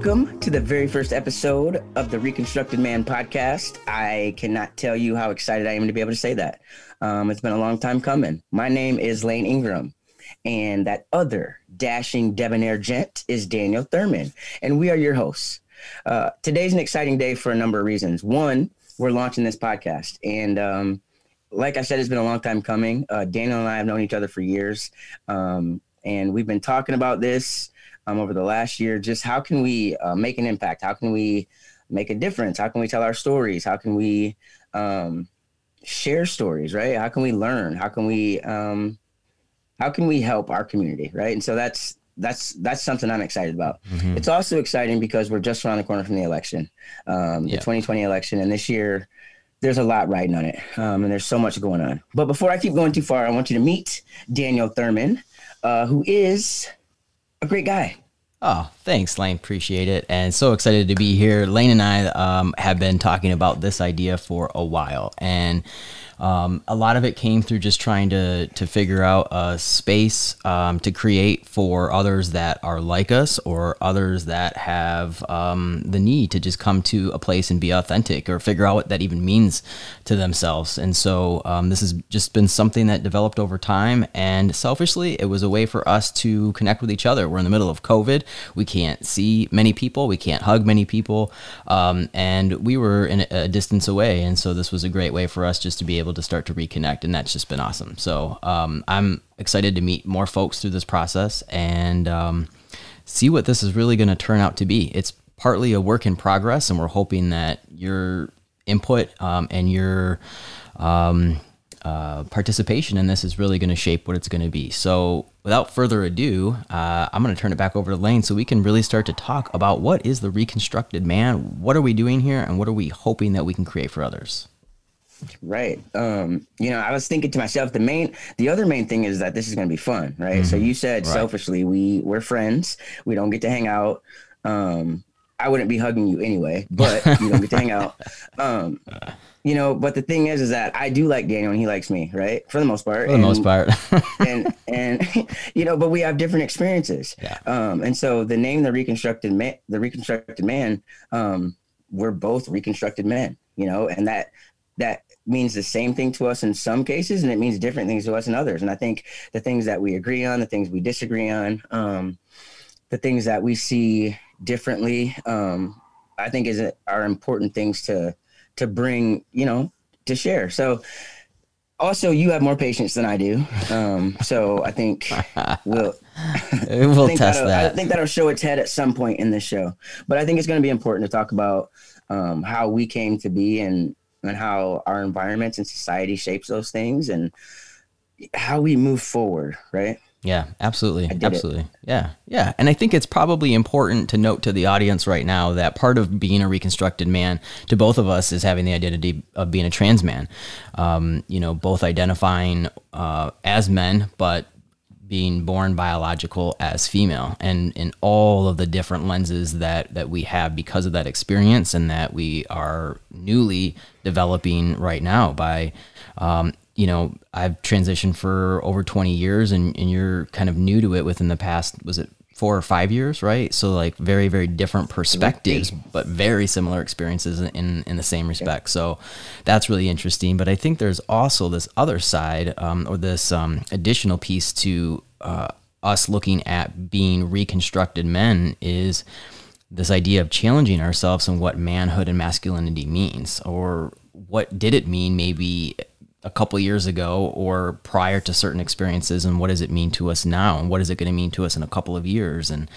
Welcome to the very first episode of the Reconstructed Man podcast. I cannot tell you how excited I am to be able to say that. Um, it's been a long time coming. My name is Layne Ingram, and that other dashing debonair gent is Daniel Thurman, and we are your hosts. Uh, today's an exciting day for a number of reasons. One, we're launching this podcast, and um, like I said, it's been a long time coming. Uh, Daniel and I have known each other for years, um, and we've been talking about this um, over the last year. Just how can we uh, make an impact? How can we make a difference? How can we tell our stories? How can we um, share stories? Right? How can we learn? How can we um, how can we help our community? Right? And so that's that's that's something I'm excited about. Mm-hmm. It's also exciting because we're just around the corner from the election, um, the 2020 election, and this year there's a lot riding on it, um, and there's so much going on. But before I keep going too far, I want you to meet Daniel Thurman, uh, who is a great guy. Oh, thanks, Layne. Appreciate it. And so excited to be here. Layne and I um, have been talking about this idea for a while. And um, a lot of it came through just trying to to figure out a space um, to create for others that are like us or others that have um, the need to just come to a place and be authentic or figure out what that even means to themselves. And so um, this has just been something that developed over time. And selfishly, it was a way for us to connect with each other. We're in the middle of COVID. We can't see many people. We can't hug many people. Um, and we were in a distance away. And so this was a great way for us just to be able able to start to reconnect, and that's just been awesome. So um, I'm excited to meet more folks through this process and um, see what this is really going to turn out to be. It's partly a work in progress, and we're hoping that your input um, and your um, uh, participation in this is really going to shape what it's going to be. So, without further ado, uh, I'm going to turn it back over to Layne so we can really start to talk about what is the reconstructed man, what are we doing here, and what are we hoping that we can create for others. Right. Um, you know, I was thinking to myself, the main, the other main thing is that this is going to be fun, right? Mm-hmm. So you said right. selfishly, we we're friends. We don't get to hang out. Um, I wouldn't be hugging you anyway, but you don't get to hang out. Um, you know, but the thing is, is that I do like Daniel and he likes me, right? For the most part. For the and, most part. and and you know, but we have different experiences. Yeah. Um, and so the name, the reconstructed man, the reconstructed man, um, we're both reconstructed men, you know, and that that means the same thing to us in some cases and it means different things to us in others. And i think the things that we agree on the things we disagree on um, the things that we see differently um, i think is are important things to to bring you know to share. So also you have more patience than i do. Um, so i think we'll we'll think test that i think that'll show its head at some point in this show. But i think it's going to be important to talk about um, how we came to be and and how our environments and society shapes those things and how we move forward, right? Yeah, absolutely. Absolutely. It. Yeah. Yeah. And I think it's probably important to note to the audience right now that part of being a reconstructed man to both of us is having the identity of being a trans man. Um, you know, both identifying uh, as men, but being born biological as female. And in all of the different lenses that that we have because of that experience and that we are newly developing right now by um, you know i've transitioned for over 20 years and, and you're kind of new to it within the past was it four or five years, right? So like very, very different perspectives, but very similar experiences in in the same respect. So that's really interesting. But I think there's also this other side, um, or this um, additional piece to uh, us looking at being reconstructed men is this idea of challenging ourselves and what manhood and masculinity means, or what did it mean maybe a couple years ago or prior to certain experiences and what does it mean to us now and what is it going to mean to us in a couple of years and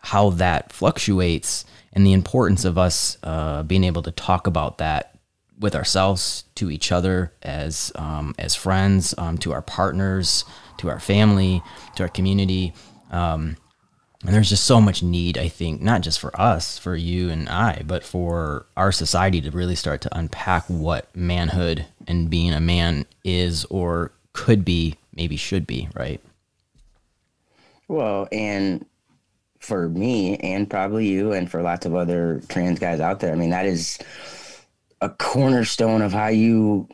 how that fluctuates and the importance of us uh, being able to talk about that with ourselves to each other as um, as friends um, to our partners to our family to our community. Um, and there's just so much need, I think, not just for us, for you and I, but for our society to really start to unpack what manhood and being a man is or could be, maybe should be, right? Well, and for me and probably you and for lots of other trans guys out there, I mean, that is a cornerstone of how you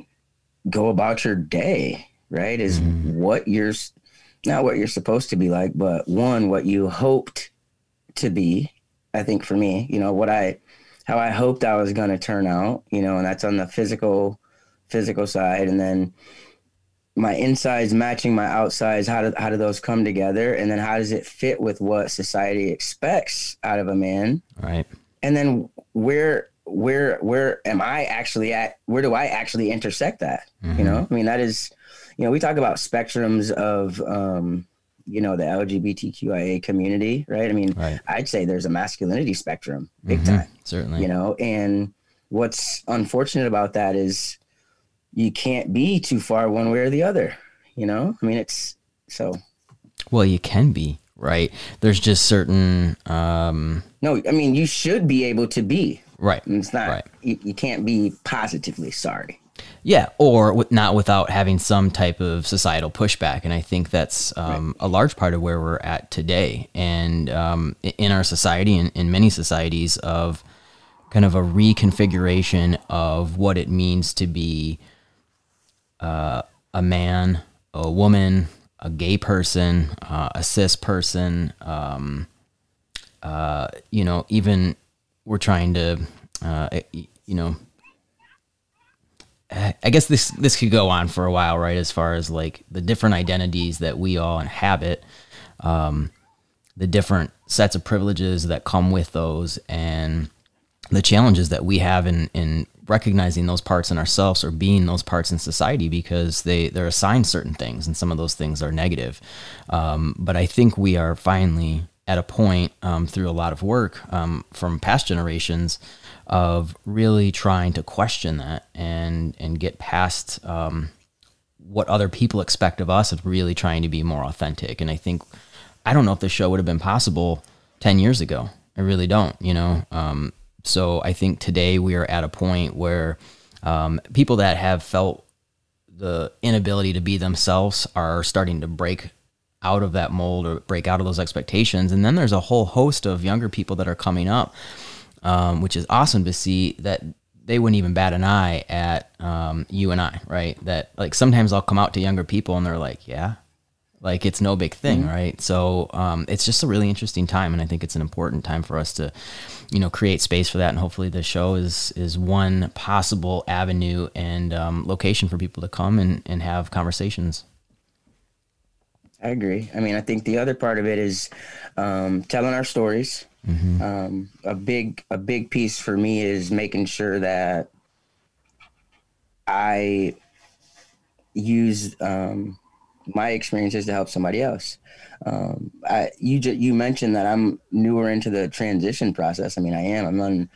go about your day, right? Is mm-hmm. what you're not what you're supposed to be like, but one, what you hoped to be I think for me, you know, what I how I hoped I was going to turn out, you know, and that's on the physical physical side. And then my insides matching my outsides how do how do those come together? And then how does it fit with what society expects out of a man? Right. And then where where where am i actually at where do i actually intersect that? Mm-hmm. you know i mean that is you know we talk about spectrums of um you know the lgbtqia community right i mean right. i'd say there's a masculinity spectrum big mm-hmm. time certainly you know and what's unfortunate about that is you can't be too far one way or the other. You know, I mean, it's so. Well, you can be right. There's just certain. um No, I mean, you should be able to be right. It's not. Right. You, you can't be positively sorry. Yeah, or not without having some type of societal pushback, and I think that's um, right. a large part of where we're at today, and um, in our society, and in many societies, of kind of a reconfiguration of what it means to be uh, a man, a woman, a gay person, uh, a cis person, um, uh, you know, even we're trying to, uh, you know, I guess this this could go on for a while, right? As far as like the different identities that we all inhabit, um, the different sets of privileges that come with those, and the challenges that we have in in recognizing those parts in ourselves or being those parts in society because they they're assigned certain things and some of those things are negative. Um, but I think we are finally at a point um, through a lot of work um, from past generations of really trying to question that and and get past um, what other people expect of us of really trying to be more authentic. And I think I don't know if this show would have been possible ten years ago. I really don't. You know, um, so I think today we are at a point where um, people that have felt the inability to be themselves are starting to break out of that mold or break out of those expectations. And then there's a whole host of younger people that are coming up, um, which is awesome to see that they wouldn't even bat an eye at um, you and I, right? That like sometimes I'll come out to younger people and they're like, yeah, like it's no big thing, mm-hmm. right? So um, it's just a really interesting time, and I think it's an important time for us to, you know, create space for that. And hopefully, the show is is one possible avenue and um, location for people to come and and have conversations. I agree. I mean, I think the other part of it is um, telling our stories. Mm-hmm. Um, a big a big piece for me is making sure that I use um, my experiences to help somebody else. Um, I, you ju- you mentioned that I'm newer into the transition process. I mean, I am. I'm on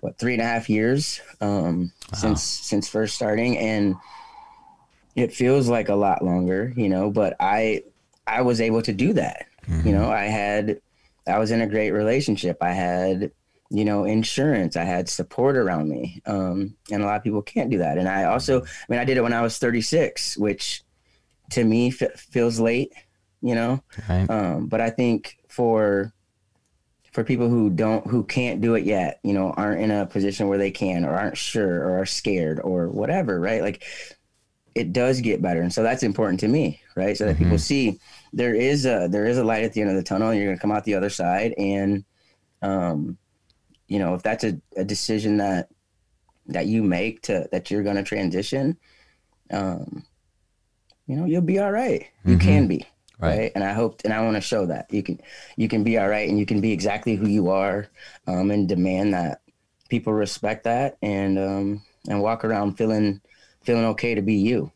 what three and a half years um, wow. since since first starting, and it feels like a lot longer, you know. But I I was able to do that. Mm-hmm. You know, I had I was in a great relationship. I had you know insurance i had support around me um, and a lot of people can't do that and i also i mean i did it when i was 36 which to me f- feels late, you know. Right. Um, but I think for for people who don't who can't do it yet, you know, aren't in a position where they can or aren't sure or are scared or whatever, right? Like it does get better. And so that's important to me, right? So that mm-hmm. people see there is a there is a light at the end of the tunnel and you're gonna come out the other side. And um, you know, if that's a, a decision that that you make to that you're gonna transition, um, you know, you'll be all right. You mm-hmm. can be. Right. right. And I hope, and I want to show that you can, you can be all right and you can be exactly who you are, um, and demand that people respect that and, um, and walk around feeling, feeling okay to be you.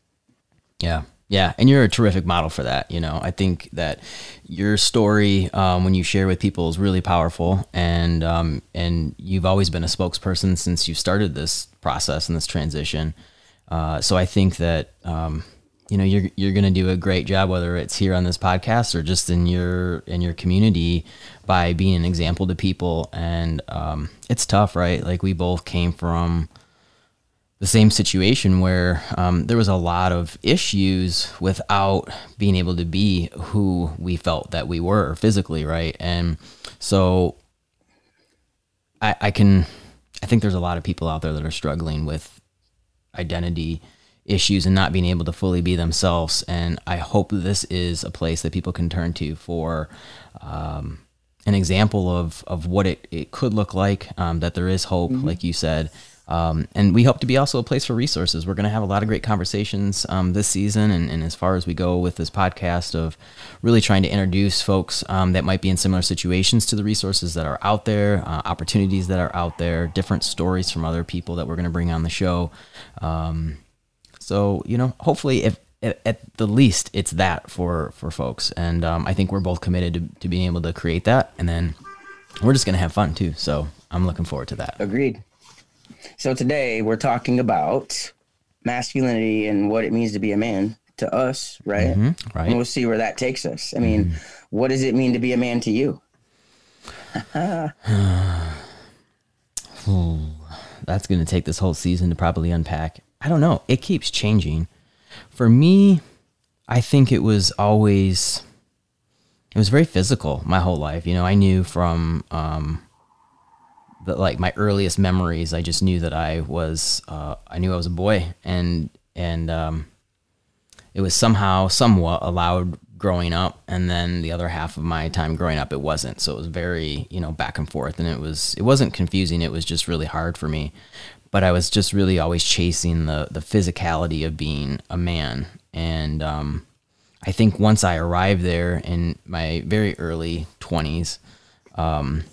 Yeah. Yeah, and you're a terrific model for that. You know, I think that your story um, when you share with people is really powerful, and um, and you've always been a spokesperson since you started this process and this transition. Uh, so I think that um, you know you're you're going to do a great job whether it's here on this podcast or just in your in your community by being an example to people and um, it's tough right like we both came from the same situation where um, there was a lot of issues without being able to be who we felt that we were physically right and so I, I can i think there's a lot of people out there that are struggling with identity issues and not being able to fully be themselves. And I hope this is a place that people can turn to for, um, an example of of what it, it could look like. Um, that there is hope, mm-hmm. like you said. Um, and we hope to be also a place for resources. We're going to have a lot of great conversations um, this season, and, and, as far as we go with this podcast, of really trying to introduce folks um, that might be in similar situations to the resources that are out there, uh, opportunities that are out there, different stories from other people that we're going to bring on the show. Um, so you know, hopefully, if at, the least, it's that for for folks, and um, I think we're both committed to, to being able to create that, and then we're just going to have fun too. So I'm looking forward to that. Agreed. So today we're talking about masculinity and what it means to be a man to us, right? Mm-hmm, right. And we'll see where that takes us. I mean, mm-hmm. what does it mean to be a man to you? That's going to take this whole season to probably unpack. I don't know. It keeps changing. For me, I think it was always it was very physical my whole life. You know, I knew from um, the, like my earliest memories, I just knew that I was, uh, I knew I was a boy, and and um, it was somehow, somewhat allowed growing up, and then the other half of my time growing up, it wasn't. So it was very, you know, back and forth, and it was, it wasn't confusing. It was just really hard for me, but I was just really always chasing the the physicality of being a man, and um, I think once I arrived there in my very early twenties. Um,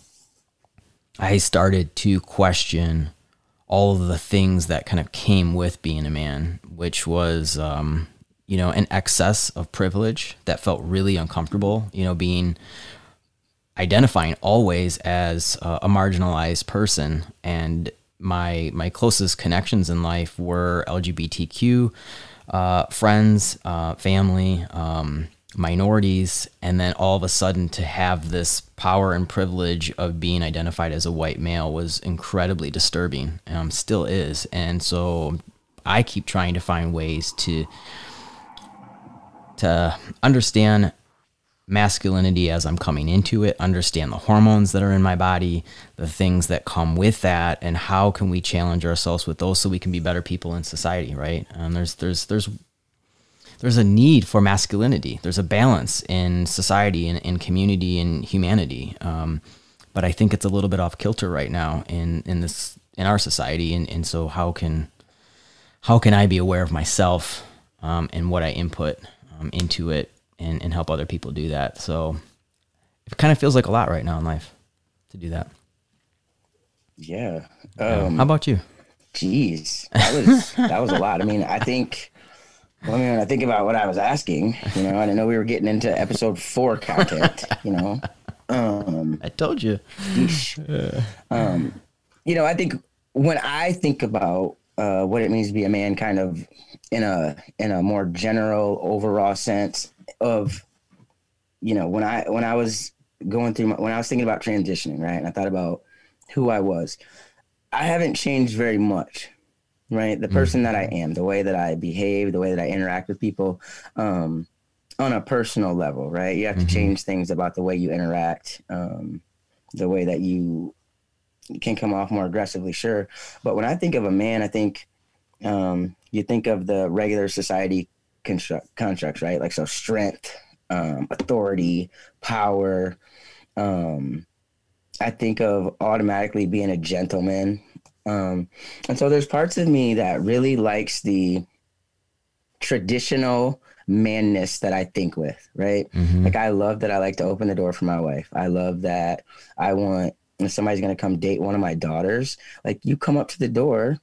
I started to question all of the things that kind of came with being a man, which was, um, you know, an excess of privilege that felt really uncomfortable, you know, being identifying always as uh, a marginalized person. And my, my closest connections in life were LGBTQ uh, friends, uh, family, um, minorities and then all of a sudden to have this power and privilege of being identified as a white male was incredibly disturbing um, still is. And so i keep trying to find ways to to understand masculinity as i'm coming into it understand the hormones that are in my body the things that come with that and how can we challenge ourselves with those so we can be better people in society right? And there's there's there's there's a need for masculinity. There's a balance in society and in community and humanity. Um, but I think it's a little bit off kilter right now in in this in our society. And, and so how can how can I be aware of myself um, and what I input um, into it and, and help other people do that? So it kind of feels like a lot right now in life to do that. Yeah. Um, how about you? Jeez, that was that was a lot. I mean, I think well, I mean, when I think about what I was asking, you know, I didn't know we were getting into episode four content, you know. Um, I told you. Um, you know, I think when I think about uh, what it means to be a man, kind of in a in a more general, overall sense of, you know, when I when I was going through my, when I was thinking about transitioning, right, and I thought about who I was, I haven't changed very much right? The person mm that I am, the way that I behave, the way that I interact with people, um, on a personal level, right? You have to mm-hmm. change things about the way you interact, um, the way that you can come off more aggressively, sure. But when I think of a man, I think um, you think of the regular society construct constructs, right? Like so, strength, um, authority, power. Um, I think of automatically being a gentleman, um, and so there's parts of me that really likes the traditional manness that I think with, right? Mm-hmm. Like I love that I like to open the door for my wife. I love that I want if somebody's gonna come date one of my daughters, like you come up to the door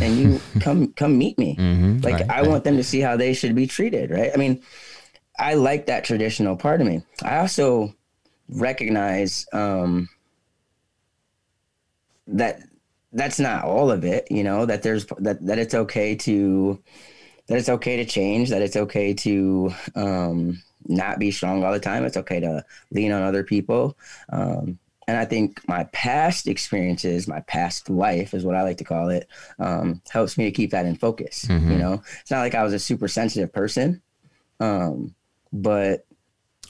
and you come come meet me. Mm-hmm. Like right, I right. want them to see how they should be treated, right? I mean, I like that traditional part of me. I also recognize um, that that's not all of it you know that there's that that it's okay to that it's okay to change that it's okay to um not be strong all the time it's okay to lean on other people um and I think my past experiences, my past life is what I like to call it, um, helps me to keep that in focus. Mm-hmm. You know, it's not like I was a super sensitive person, um, but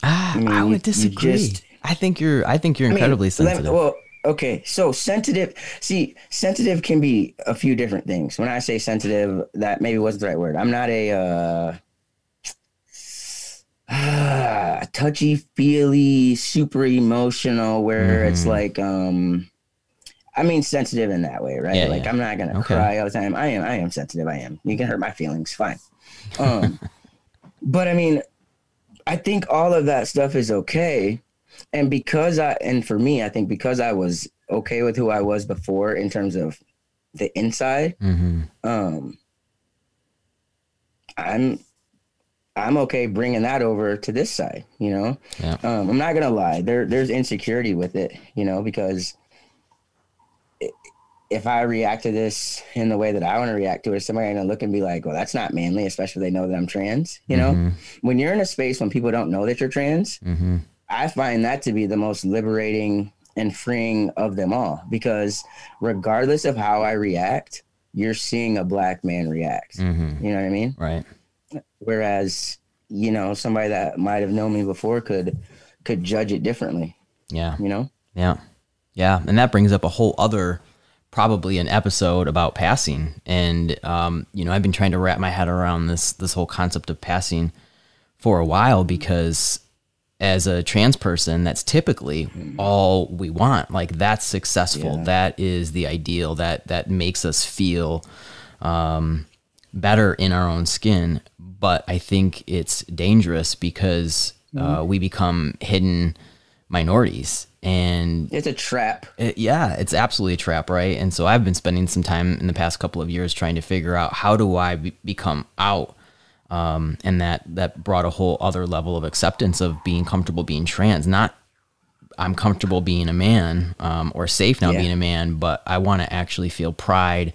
ah, I, mean, I would disagree. Just, I think you're. I think you're incredibly I mean, sensitive. well, Okay, so sensitive. See, sensitive can be a few different things. When I say sensitive, that maybe wasn't the right word. I'm not a. Uh, uh, touchy feely, super emotional, where mm-hmm. it's like, um, I mean, sensitive in that way, right? Yeah, like yeah. I'm not gonna okay. cry all the time. I am, I am sensitive. I am. You can hurt my feelings, fine. Um, but I mean, I think all of that stuff is okay, and because I, and for me, I think because I was okay with who I was before in terms of the inside, mm-hmm. um, I'm I'm okay bringing that over to this side, you know. Yeah. Um, I'm not gonna lie, there there's insecurity with it, you know, because if I react to this in the way that I want to react to it, somebody gonna look and be like, "Well, that's not manly," especially if they know that I'm trans. You know, mm-hmm. when you're in a space when people don't know that you're trans, mm-hmm. I find that to be the most liberating and freeing of them all because regardless of how I react, you're seeing a black man react. Mm-hmm. You know what I mean? Right. Whereas, you know, somebody that might have known me before could could judge it differently. Yeah. You know? Yeah. Yeah. And that brings up a whole other probably an episode about passing. And um, you know, I've been trying to wrap my head around this this whole concept of passing for a while because as a trans person, that's typically all we want. Like that's successful. Yeah. That is the ideal. That that makes us feel um, better in our own skin but I think it's dangerous because uh, mm-hmm. we become hidden minorities and it's a trap. It, yeah, it's absolutely a trap, right? And so I've been spending some time in the past couple of years trying to figure out how do I be- become out, um, and that that brought a whole other level of acceptance of being comfortable being trans. Not I'm comfortable being a man um, or safe now yeah. being a man, but I want to actually feel pride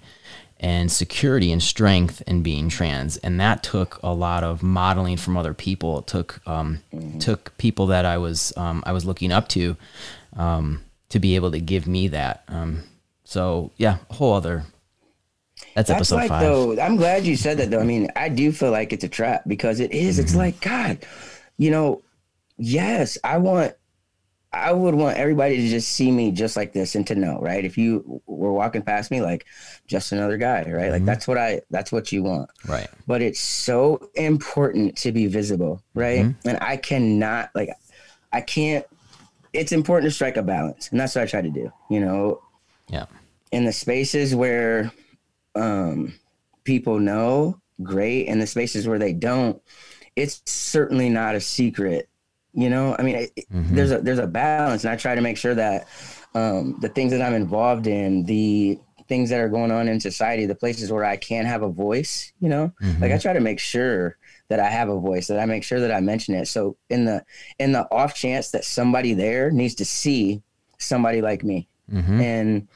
and security and strength in being trans. And that took a lot of modeling from other people. It took um, mm-hmm. took people that I was um, I was looking up to um, to be able to give me that. Um, so yeah, a whole other. That's, that's episode like, five. Though, I'm glad you said that though. I mean, I do feel like it's a trap because it is. Mm-hmm. It's like God, you know. Yes, I want I would want everybody to just see me just like this and to know, right? If you were walking past me like just another guy, right? Mm-hmm. Like that's what I that's what you want. Right. But it's so important to be visible, right? Mm-hmm. And I cannot like I can't it's important to strike a balance. And that's what I try to do, you know. Yeah. In the spaces where um people know, great. In the spaces where they don't, it's certainly not a secret you know, I mean, mm-hmm. there's a there's a balance, and I try to make sure that um, the things that I'm involved in, the things that are going on in society, the places where I can have a voice, you know, mm-hmm. like I try to make sure that I have a voice, that I make sure that I mention it. So in the in the off chance that somebody there needs to see somebody like me, mm-hmm. and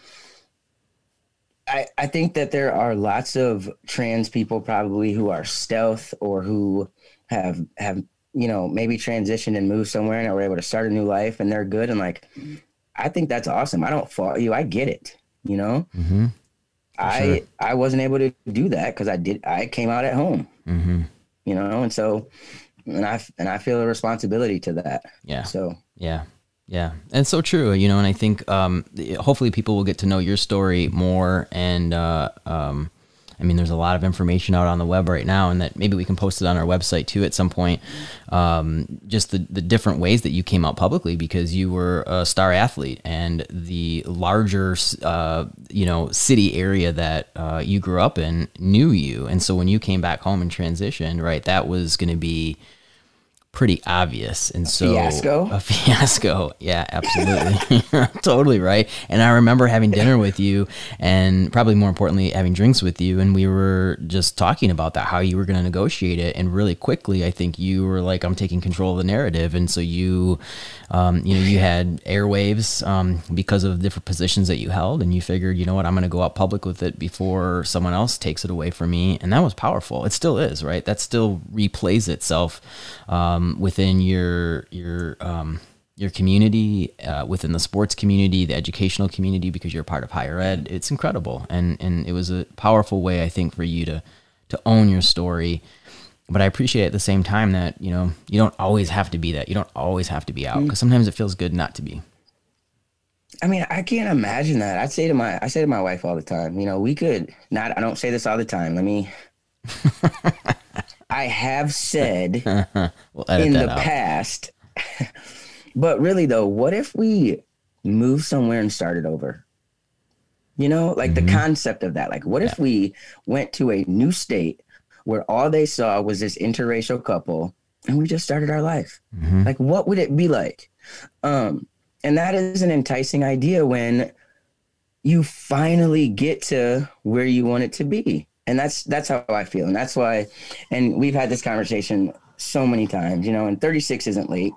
I I think that there are lots of trans people probably who are stealth or who have have you know, maybe transitioned and moved somewhere and are able to start a new life and they're good. And like, I think that's awesome. I don't fault you. I get it. You know, mm-hmm. I sure. I wasn't able to do that because I did. I came out at home. Mm-hmm. You know, and so and I and I feel a responsibility to that. Yeah. So yeah. Yeah, and so true, you know, and I think um, hopefully people will get to know your story more, and uh, um, I mean, there's a lot of information out on the web right now, and that maybe we can post it on our website too at some point. Um, just the, the different ways that you came out publicly because you were a star athlete, and the larger, uh, you know, city area that uh, you grew up in knew you, and so when you came back home and transitioned, right, that was going to be pretty obvious. And so fiasco. a fiasco. Yeah, absolutely. totally right. And I remember having dinner with you and probably more importantly having drinks with you and we were just talking about that how you were going to negotiate it and really quickly I think you were like I'm taking control of the narrative and so you um, you know you had airwaves um, because of different positions that you held and you figured you know what I'm going to go out public with it before someone else takes it away from me and that was powerful. It still is, right? That still replays itself um, um, within your your um, your community, uh, within the sports community, the educational community, because you're part of higher ed. It's incredible, and and it was a powerful way, I think, for you to to own your story. But I appreciate at the same time that you know you don't always have to be that. You don't always have to be out because mm. sometimes it feels good not to be. I mean, I can't imagine that. I say to my I say to my wife all the time, you know, we could not. I don't say this all the time. Let me I have said we'll in the out. past. but really, though, what if we move somewhere and started over? You know, like mm-hmm. the concept of that. Like, what yeah. if we went to a new state where all they saw was this interracial couple and we just started our life? Mm-hmm. Like, what would it be like? Um, and that is an enticing idea when you finally get to where you want it to be and that's that's how i feel and that's why and we've had this conversation so many times you know and 36 isn't late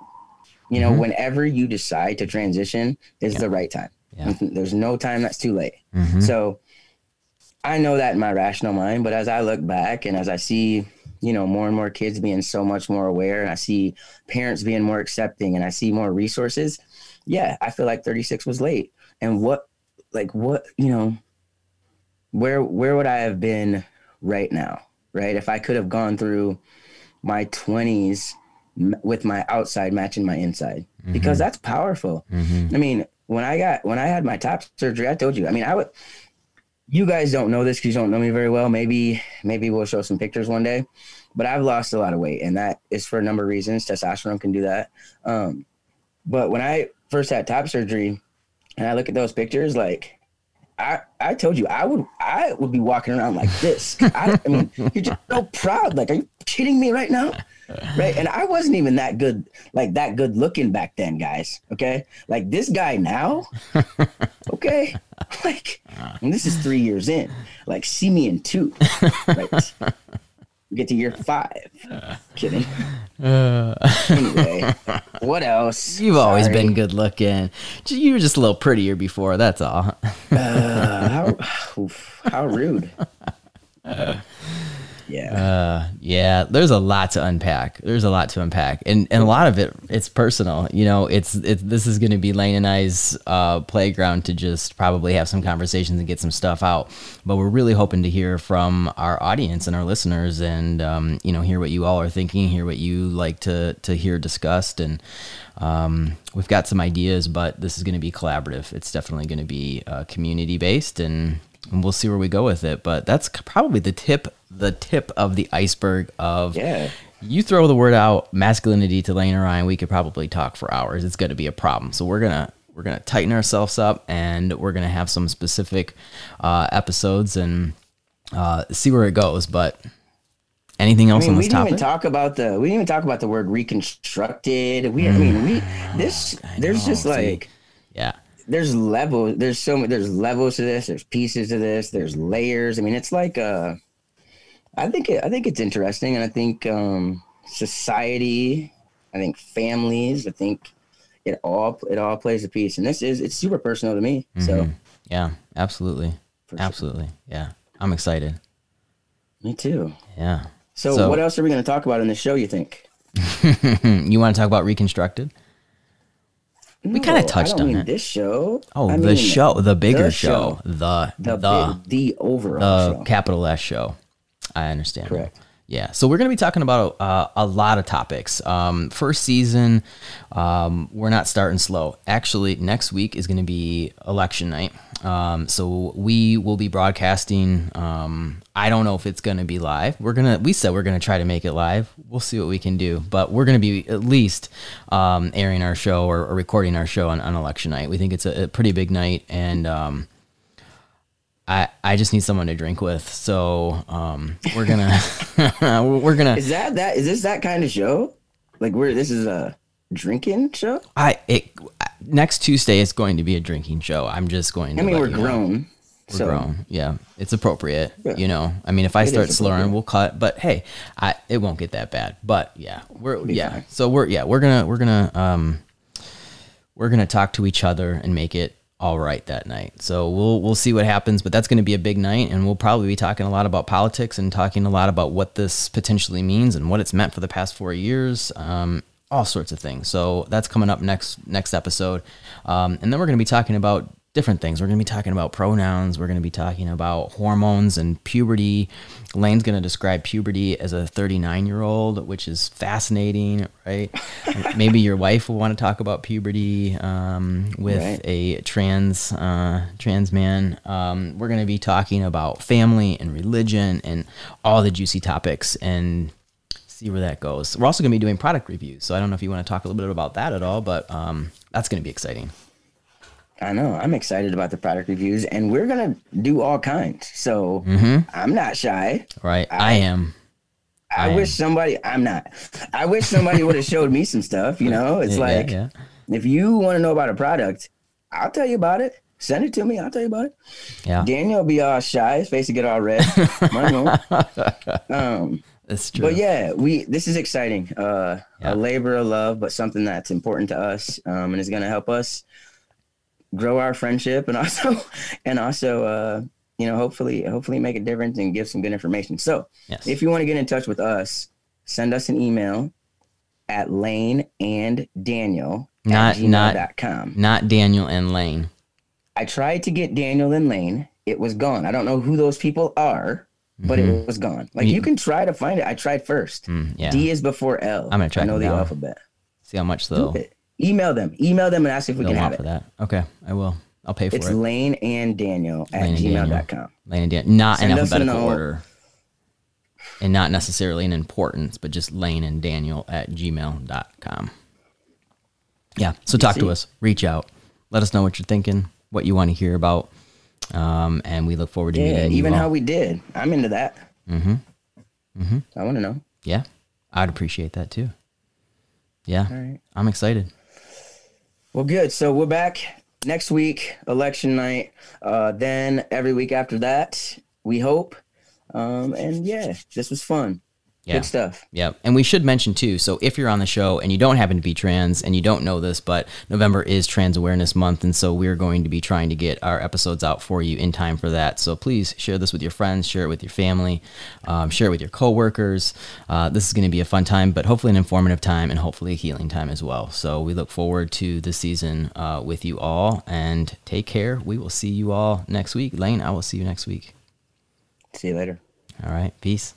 you know mm-hmm. whenever you decide to transition is yeah. the right time yeah. there's no time that's too late mm-hmm. so i know that in my rational mind but as i look back and as i see you know more and more kids being so much more aware and i see parents being more accepting and i see more resources yeah i feel like 36 was late and what like what you know where where would I have been right now, right? If I could have gone through my 20s with my outside matching my inside mm-hmm. because that's powerful. Mm-hmm. I mean, when I got when I had my top surgery, I told you. I mean, I would you guys don't know this because you don't know me very well. Maybe maybe we'll show some pictures one day. But I've lost a lot of weight, and that is for a number of reasons. Testosterone can do that. Um, but when I first had top surgery, and I look at those pictures, like I, I told you I would I would be walking around like this. I, I mean, you're just so proud. Like, are you kidding me right now? Right. And I wasn't even that good, like that good looking back then, guys. Okay. Like this guy now. Okay. Like, and this is three years in. Like, see me in two. Right get to year five. Kidding. Uh, anyway, what else? You've Sorry. always been good looking. You were just a little prettier before. That's all. uh, how, oof, how rude. Yeah. Uh, yeah. There's a lot to unpack. There's a lot to unpack, and and a lot of it it's personal. You know, it's it's this is going to be Layne and I's uh, playground to just probably have some conversations and get some stuff out. But we're really hoping to hear from our audience and our listeners, and um, you know, hear what you all are thinking, hear what you like to to hear discussed, and um, we've got some ideas, but this is going to be collaborative. It's definitely going to be uh, community based, and and we'll see where we go with it. But that's probably the tip, the tip of the iceberg of yeah. You throw the word out masculinity to Layne or Ryan, we could probably talk for hours. It's going to be a problem. So we're gonna we're gonna tighten ourselves up, and we're gonna have some specific uh, episodes and uh, see where it goes. But anything else I mean, on this we didn't topic? even talk about the we didn't even talk about the word reconstructed. We I mean we this there's just like yeah there's levels. There's so many. There's levels to this. There's pieces to this. There's layers. I mean, it's like uh, I think it, I think it's interesting, and I think um, society, I think families, I think it all it all plays a piece. And this is it's super personal to me. Mm-hmm. So yeah, absolutely, absolutely, yeah. I'm excited. Me too. Yeah. So, so what else are we going to talk about in the show? You think? you want to talk about reconstructed? No, we kind of touched on it. This show. Oh, I the mean, show, the bigger the show, show, the the the, the overall the show. capital S show. I understand. Correct. Yeah, so we're going to be talking about uh, a lot of topics. Um, first season, um, we're not starting slow. Actually, next week is going to be election night. Um, so we will be broadcasting. Um, I don't know if it's going to be live. We're gonna. We said we're going to try to make it live. We'll see what we can do, but we're going to be at least um, airing our show or, or, recording our show on, on election night. We think it's a, a pretty big night, and um, I, I just need someone to drink with. So um, we're gonna we're gonna. Is that that is this that kind of show? Like where this is a drinking show? I it next Tuesday is going to be a drinking show. I'm just going to. I mean, we're grown. Know. We're so. grown. Yeah, it's appropriate. Yeah. You know, I mean, if I it start slurring, we'll cut. But hey, I it won't get that bad. But yeah, we're yeah. Fine. So we're yeah we're gonna we're gonna um we're gonna talk to each other and make it all right that night. So we'll we'll see what happens, but that's going to be a big night, and we'll probably be talking a lot about politics and talking a lot about what this potentially means and what it's meant for the past four years, um, all sorts of things. So that's coming up next next episode, um, and then we're going to be talking about different things. We're going to be talking about pronouns. We're going to be talking about hormones and puberty. Layne's going to describe puberty as a 39 year old, which is fascinating, right? Maybe your wife will want to talk about puberty um, with right. a trans uh, trans man. Um, we're going to be talking about family and religion and all the juicy topics. And see where that goes. We're also going to be doing product reviews, so I don't know if you want to talk a little bit about that at all, but um, that's going to be exciting. I know. I'm excited about the product reviews, and we're gonna do all kinds. So mm-hmm. I'm not shy. Right, I, I am. I, I wish am. somebody. I'm not. I wish somebody would have showed me some stuff. You know, it's yeah, like yeah, yeah. if you want to know about a product, I'll tell you about it. Send it to me. I'll tell you about it. Yeah. Daniel be all shy. His face will get all red. um, that's true. But yeah, we this is exciting. Uh, a labor of love, but something that's important to us, um, and is going to help us grow our friendship and also and also uh, you know hopefully hopefully make a difference and give some good information. So yes. if you want to get in touch with us, send us an email at Layne and Daniel not not not Daniel and Layne. I tried to get Daniel and Layne. It was gone. I don't know who those people are, but mm-hmm. it was gone. Like you, you, can try to find it. I tried first. Mm, yeah. D is before L. I'm gonna try. I know the alphabet. See how much though. Email them. Email them and ask if we can have it. For that. Okay, I will. I'll pay for it's it. It's Layne and Daniel at gmail.com. Layne and Daniel. Not Send in alphabetical order. And not necessarily in importance, but just Layne and Daniel at gmail.com. Yeah. So talk to us. Reach out. Let us know what you're thinking, what you want to hear about. Um, and we look forward to meeting you. yeah, meeting even how we did. I'm into that. Mm-hmm. Mm-hmm. I want to know. Yeah. I'd appreciate that too. Yeah. All right. I'm excited. Well, good. So we're back next week, election night. Uh, then every week after that, we hope. Um, and yeah, this was fun. Yeah. Good stuff. Yeah. And we should mention too. So if you're on the show and you don't happen to be trans and you don't know this, but November is Trans Awareness Month. And so we're going to be trying to get our episodes out for you in time for that. So please share this with your friends, share it with your family, um, share it with your coworkers. Uh, this is going to be a fun time, but hopefully an informative time and hopefully a healing time as well. So we look forward to the season uh, with you all and take care. We will see you all next week. Layne, I will see you next week. See you later. All right. Peace.